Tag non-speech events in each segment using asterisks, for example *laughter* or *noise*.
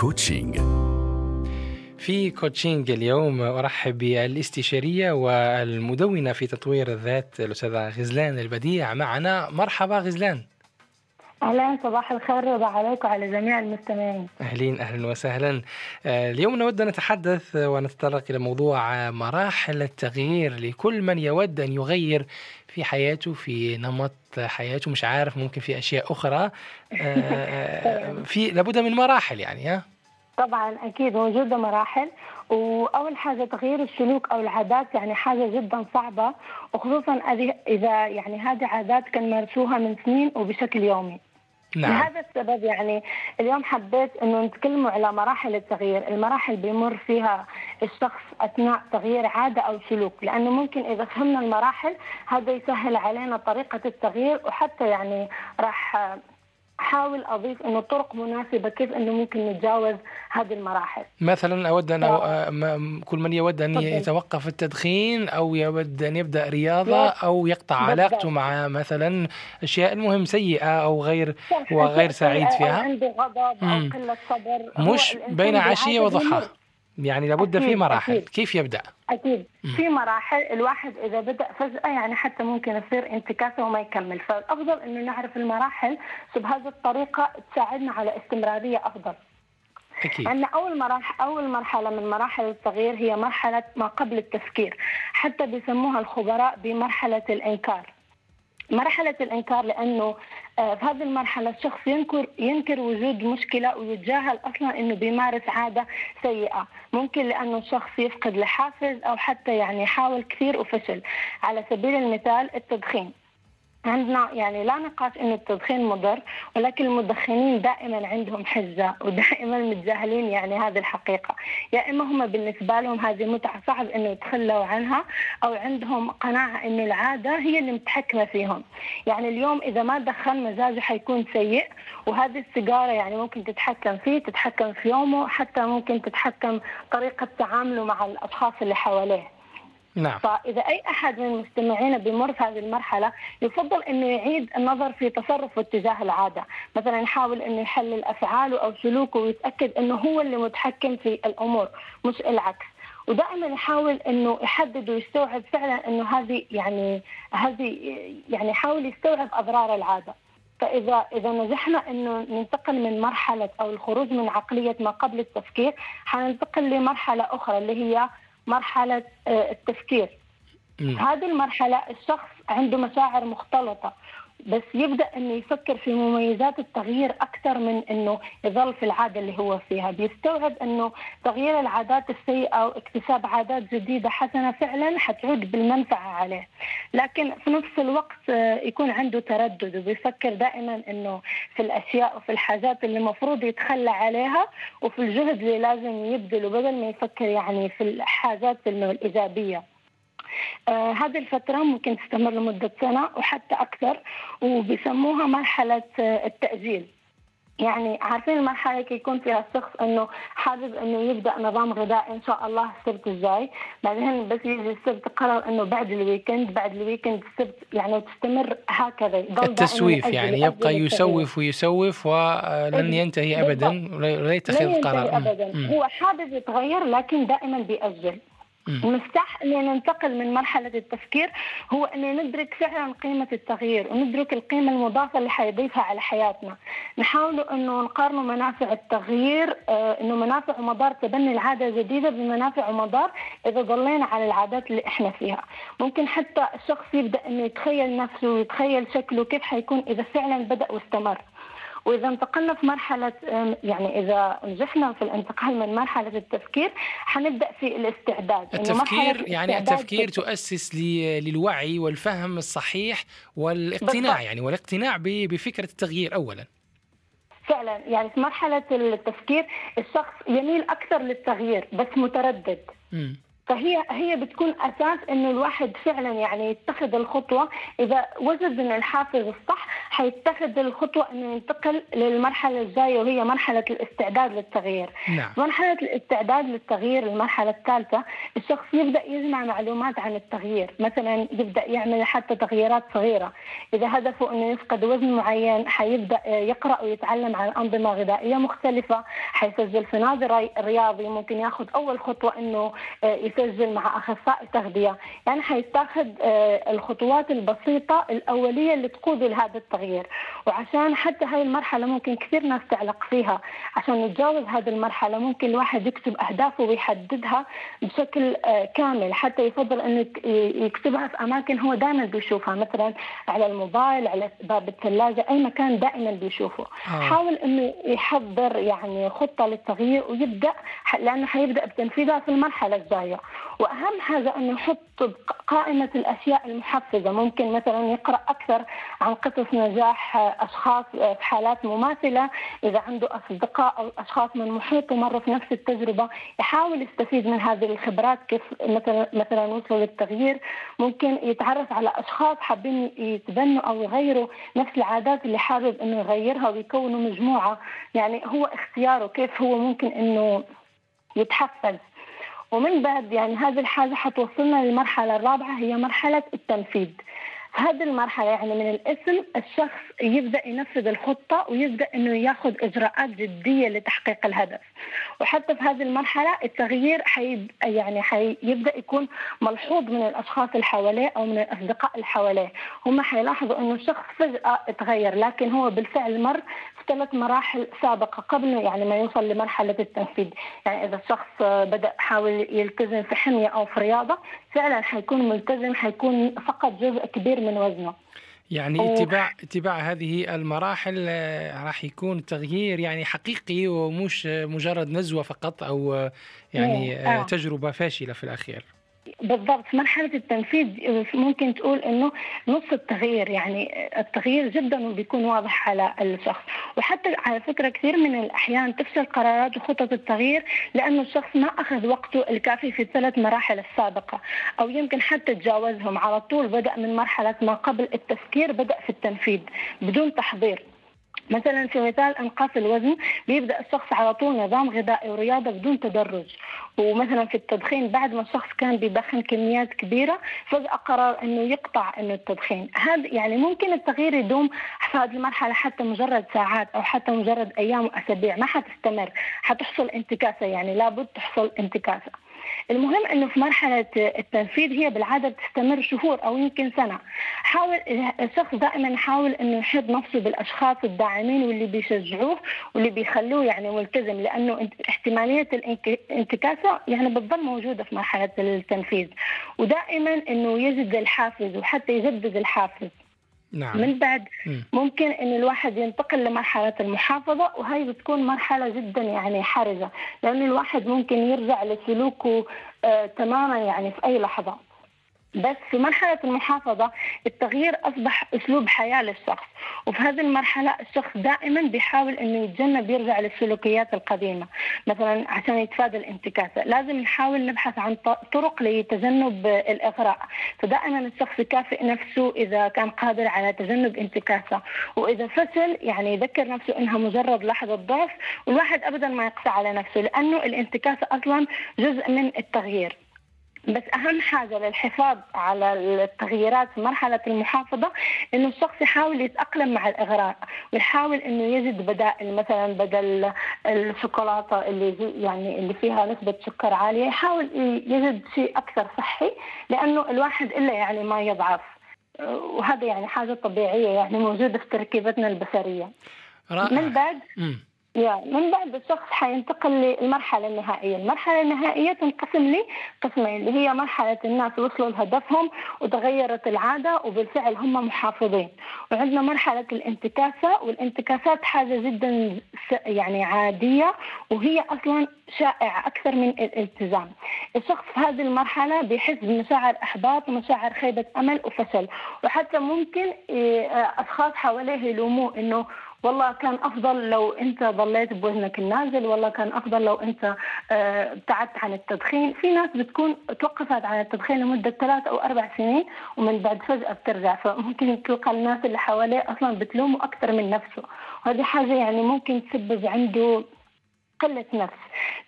coaching في coaching اليوم أرحب بالإستشارية والمدونة في تطوير الذات الأستاذة غزلان البديع. معنا مرحبا غزلان. أهلا صباح الخير رضا عليك وعلى جميع المستمعين. أهلين أهلا وسهلا. آه، اليوم نود أن نتحدث ونتطرق إلى موضوع مراحل التغيير لكل من يود أن يغير في حياته في نمط حياته مش عارف ممكن في أشياء أخرى. آه، في لابد من مراحل يعني ها؟ طبعا أكيد موجودة مراحل. وأول حاجة تغيير السلوك أو العادات يعني حاجة جدا صعبة وخصوصا إذا يعني هذه عادات كان مارسوها من سنين وبشكل يومي. نعم. لهذا السبب يعني اليوم حبيت إنه نتكلموا على مراحل التغيير، المراحل بيمر فيها الشخص أثناء تغيير عادة أو سلوك، لأنه ممكن إذا فهمنا المراحل هذا يسهل علينا طريقة التغيير وحتى يعني راح احاول أضيف إنه طرق مناسبة كيف إنه ممكن نتجاوز هذه المراحل. مثلا. آه، م- كل من يود تفضل. يتوقف التدخين أو يود أن يبدأ رياضة بالضبط. أو يقطع. علاقته مع مثلا أشياء المهم سيئة أو غير وغير سعيد فيها. عنده غضب. أو قلة صبر مش بين وضحى بيمر. يعني لابد في مراحل. أكيد. كيف يبدأ؟ أكيد. في مراحل الواحد إذا بدأ فجأة يعني حتى ممكن يصير انتكاسه وما يكمل. فالأفضل إنه نعرف المراحل بهذه الطريقة تساعدنا على استمرارية أفضل. أكيد. عندنا أول مراحل أول مرحلة من مراحل التغيير هي مرحلة ما قبل التفكير حتى بيسموها الخبراء بمرحلة الإنكار. مرحلة الإنكار لأنه في هذه المرحلة الشخص ينكر ينكر وجود مشكلة ويتجاهل أصلا إنه بيمارس عادة سيئة، ممكن لأنه الشخص يفقد الحافز أو حتى يعني يحاول كثير وفشل، على سبيل المثال التدخين. عندنا يعني لا نقاش انه التدخين مضر ولكن المدخنين دائما عندهم حجه ودائما متجاهلين يعني هذه الحقيقة. يا إما هم بالنسبة لهم هذه متعة صعب إنه يتخلوا عنها أو عندهم قناعة انه العادة هي اللي متحكمة فيهم. يعني اليوم إذا ما دخن مزاجه حيكون سيء وهذه السيجارة يعني ممكن تتحكم فيه تتحكم في يومه حتى ممكن تتحكم طريقة تعامله مع الأشخاص اللي حواليه. نعم. فإذا أي أحد من مستمعينا بيمر في هذه المرحلة يفضل أنه يعيد النظر في تصرفه تجاه العادة. مثلا يحاول أنه يحلل أفعاله أو سلوكه ويتأكد أنه هو اللي متحكم في الأمور مش العكس. ودائما يحاول إنه يحدد ويستوعب فعلا إنه هذه يعني هذه يعني يحاول يستوعب أضرار العادة. فإذا إذا نجحنا إنه ننتقل من مرحلة أو الخروج من عقلية ما قبل التفكير حننتقل لمرحلة أخرى اللي هي مرحلة آه، التفكير. هذه المرحلة الشخص عنده مشاعر مختلطة بس يبدأ إنه يفكر في مميزات التغيير أكثر من إنه يظل في العادة اللي هو فيها، بيستوعب إنه تغيير العادات السيئة واكتساب عادات جديدة حسنة فعلا حتعود بالمنفعة عليه. لكن في نفس الوقت آه، يكون عنده تردد وبيفكر دائما إنه في الأشياء وفي الحاجات اللي المفروض يتخلى عليها وفي الجهد اللي لازم يبذله بدل ما يفكر يعني في الحاجات الإيجابية. آه هذه الفترة ممكن تستمر لمدة سنة وحتى أكثر وبيسموها مرحلة آه التأجيل يعني عارفين المرحلة كي يكون فيها الشخص إنه حابب إنه يبدأ نظام غذائي إن شاء الله السبت الجاي، بعدين بس يجي السبت قرر إنه بعد الـ weekend بعد الـ weekend السبت يعني وتستمر هكذا التسويف يعني يأجل يبقى التغيير. يسوف ويسوف ولن إيه، ينتهي أبدا ولا ولا لا يتخذ قرار. ابدا مم. هو حابب يتغير لكن دائما بيأجل. المفتاح انه ننتقل من مرحلة التفكير هو انه ندرك فعلا قيمة التغيير وندرك القيمة المضافة اللي حيضيفها على حياتنا. نحاول إنه نقارن منافع التغيير آه، إنه منافع ومضار تبني العادة الجديدة بمنافع ومضار إذا ضلينا على العادات اللي إحنا فيها. ممكن حتى الشخص يبدأ إنه يتخيل نفسه ويتخيل شكله كيف حيكون إذا فعلا بدأ واستمر. وإذا انتقلنا في مرحلة يعني إذا نجحنا في الانتقال من مرحلة التفكير حنبدأ في الاستعداد التفكير يعني الاستعداد التفكير في- تؤسس للوعي والفهم الصحيح والاقتناع بالضبط. يعني والاقتناع ب- بفكرة التغيير أولا فعلا يعني في مرحلة التفكير الشخص يميل أكثر للتغيير بس متردد مم. فهي هي بتكون أساس إنه الواحد فعلا يعني يتخذ الخطوة إذا وجد إن الحافز الصح حيتخذ الخطوة إنه ينتقل للمرحلة الجاية وهي مرحلة الاستعداد للتغيير. نعم. مرحلة الاستعداد للتغيير المرحلة الثالثة الشخص يبدأ يجمع معلومات عن التغيير، مثلا يبدأ يعمل حتى تغييرات صغيرة، إذا هدفه إنه يفقد وزن معين حيبدأ يقرأ ويتعلم عن أنظمة غذائية مختلفة، حيسجل في نادي رياضي ممكن ياخذ أول خطوة إنه يسجل مع أخصائي تغذية، يعني حيتاخذ الخطوات البسيطة الأولية اللي تقود لهذا التغيير، وعشان حتى هاي المرحلة ممكن كثير ناس تعلق فيها، عشان نتجاوز هذه المرحلة ممكن الواحد يكتب أهدافه ويحددها بشكل كامل، حتى يفضل إنه يكتبها في أماكن هو دائما بيشوفها، مثلا على الموبايل، على باب الثلاجة، أي مكان دائما بيشوفه. آه. حاول إنه يحضر يعني خطة للتغيير ويبدأ لأنه حيبدأ بتنفيذها في المرحلة الجاية. وأهم حاجة انه يحط قائمة الأشياء المحفزة. ممكن مثلا يقرأ أكثر عن قصص نجاح أشخاص في حالات مماثلة. إذا عنده أصدقاء أو أشخاص من محيطه مروا في نفس التجربة يحاول يستفيد من هذه الخبرات. كيف مثلا مثلا وصلوا للتغيير. ممكن يتعرف على أشخاص حابين يتبنوا أو يغيروا نفس العادات اللي حابب إنه يغيرها ويكونوا مجموعة. يعني هو اختياره كيف هو ممكن إنه يتحفز. ومن بعد يعني هذه الحاجة حتوصلنا للمرحلة الرابعة هي مرحلة التنفيذ. في هذه المرحلة يعني من الاسم الشخص يبدأ ينفذ الخطة ويبدأ أنه ياخذ إجراءات جدية لتحقيق الهدف. وحتى في هذه المرحلة التغيير حي يعني حيبدأ يكون ملحوظ من الأشخاص اللي حواليه أو من الأصدقاء اللي حواليه. هم حيلاحظوا أنه الشخص فجأة تغير لكن هو بالفعل مر ثلاث مراحل سابقة قبل يعني ما يوصل لمرحلة التنفيذ. يعني إذا الشخص بدأ حاول يلتزم في حمية أو في رياضة فعلا حيكون ملتزم حيكون فقط جزء كبير من وزنه. يعني اتباع اتباع هذه المراحل راح يكون تغيير يعني حقيقي ومش مجرد نزوة فقط أو يعني آه. تجربة فاشلة في الأخير. بالضبط مرحلة التنفيذ ممكن تقول إنه نص التغيير يعني التغيير جدا بيكون واضح على الشخص. وحتى على فكرة كثير من الأحيان تفشل قرارات وخطط التغيير لأنه الشخص ما أخذ وقته الكافي في الثلاث مراحل السابقة أو يمكن حتى تجاوزهم. على طول بدأ من مرحلة ما قبل التفكير بدأ في التنفيذ بدون تحضير. مثلا في مثال إنقاص الوزن بيبدأ الشخص على طول نظام غذائي ورياضة بدون تدرج. ومثلا في التدخين بعد ما الشخص كان بيدخن كميات كبيرة فجأة قرر إنه يقطع إنه التدخين. هذا يعني ممكن التغيير يدوم في هذه المرحلة حتى مجرد ساعات أو حتى مجرد أيام وأسابيع. ما حتستمر حتحصل انتكاسة يعني لابد تحصل انتكاسة. المهم إنه في مرحلة التنفيذ هي بالعادة بتستمر شهور أو يمكن سنة. حاول الشخص دائما يحاول إنه يحب نفسه بالأشخاص الداعمين واللي بيشجعوه واللي بيخلوه يعني ملتزم لأنه احتمالية الانتكاسه يعني بتضل موجودة في مرحلة التنفيذ. ودائما إنه يجد الحافز وحتى يجدد الحافز. نعم. من بعد ممكن إن الواحد ينتقل لمرحلة المحافظة وهي بتكون مرحلة جدا يعني حرجة لأن الواحد ممكن يرجع لسلوكه آه تماما يعني في أي لحظة بس في مرحلة المحافظة التغيير أصبح أسلوب حياة للشخص وفي هذه المرحلة الشخص دائما بيحاول أنه يتجنب يرجع للسلوكيات القديمة مثلا عشان يتفادى الانتكاسة لازم نحاول نبحث عن طرق لتجنب الإغراء فدائما الشخص يكافئ نفسه إذا كان قادر على تجنب انتكاسة وإذا فشل يعني يذكر نفسه إنها مجرد لحظة ضعف والواحد أبدا ما يقسى على نفسه لأنه الانتكاسة أصلا جزء من التغيير. بس أهم حاجة للحفاظ على التغييرات في مرحلة المحافظة إنه الشخص يحاول يتأقلم مع الإغراء ويحاول إنه يجد بدائل مثلا بدل الشوكولاتة اللي يعني اللي فيها نسبة سكر عالية يحاول يجد شيء أكثر صحي لأنه الواحد إلا يعني ما يضعف. وهذا يعني حاجة طبيعية يعني موجودة في تركيبتنا البشرية. رائع. من بعد يا من بعد الشخص حينتقل للمرحلة النهائية، المرحلة النهائية تنقسم لقسمين اللي هي مرحلة الناس وصلوا لهدفهم وتغيرت العادة وبالفعل هم محافظين، وعندنا مرحلة الانتكاسة والانتكاسات حاجة جدا يعني عادية وهي أصلا شائعة أكثر من الالتزام. الشخص في هذه المرحلة بيحس بمشاعر إحباط ومشاعر خيبة أمل وفشل، وحتى ممكن أشخاص حواليه يلوموه إنه والله كان أفضل لو أنت ضليت بوزنك النازل والله كان أفضل لو أنت آه، ابتعدت عن التدخين. في ناس بتكون توقفت عن التدخين لمدة ثلاث أو أربع سنين ومن بعد فجأة بترجع. فممكن تلقى الناس اللي حواليه أصلا بتلومه أكثر من نفسه. وهذه حاجة يعني ممكن تسبب عنده قلة نفس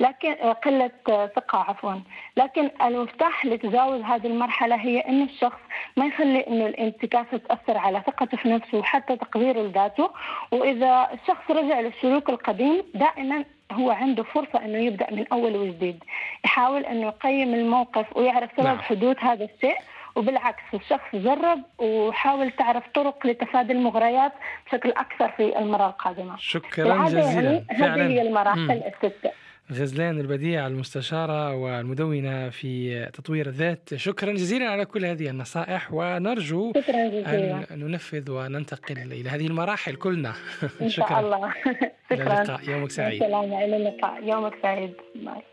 لكن آه، قلة آه، ثقة عفوا. لكن المفتاح لتجاوز هذه المرحلة هي أن الشخص ما يخلي أنه الانتكاسة تأثر على ثقته في نفسه وحتى تقديره لذاته وإذا الشخص رجع للسلوك القديم دائما هو عنده فرصة أنه يبدأ من أول وجديد. يحاول أنه يقيم الموقف ويعرف سبب نعم. حدوث هذا الشيء. وبالعكس الشخص جرب وحاول تعرف طرق لتفادي المغريات بشكل أكثر في المرة القادمة. شكرا بالعادة جزيلا. يعني هذه هي المراحل مم. الستة غزلان البديع المستشارة والمدونة في تطوير الذات شكرا جزيلا على كل هذه النصائح ونرجو أن ننفذ وننتقل إلى هذه المراحل كلنا. إن شاء *laughs* شكرا. الله. إلى شكرا. اللقاء. يومك سعيد. السلام إلى اللقاء. يومك سعيد. باي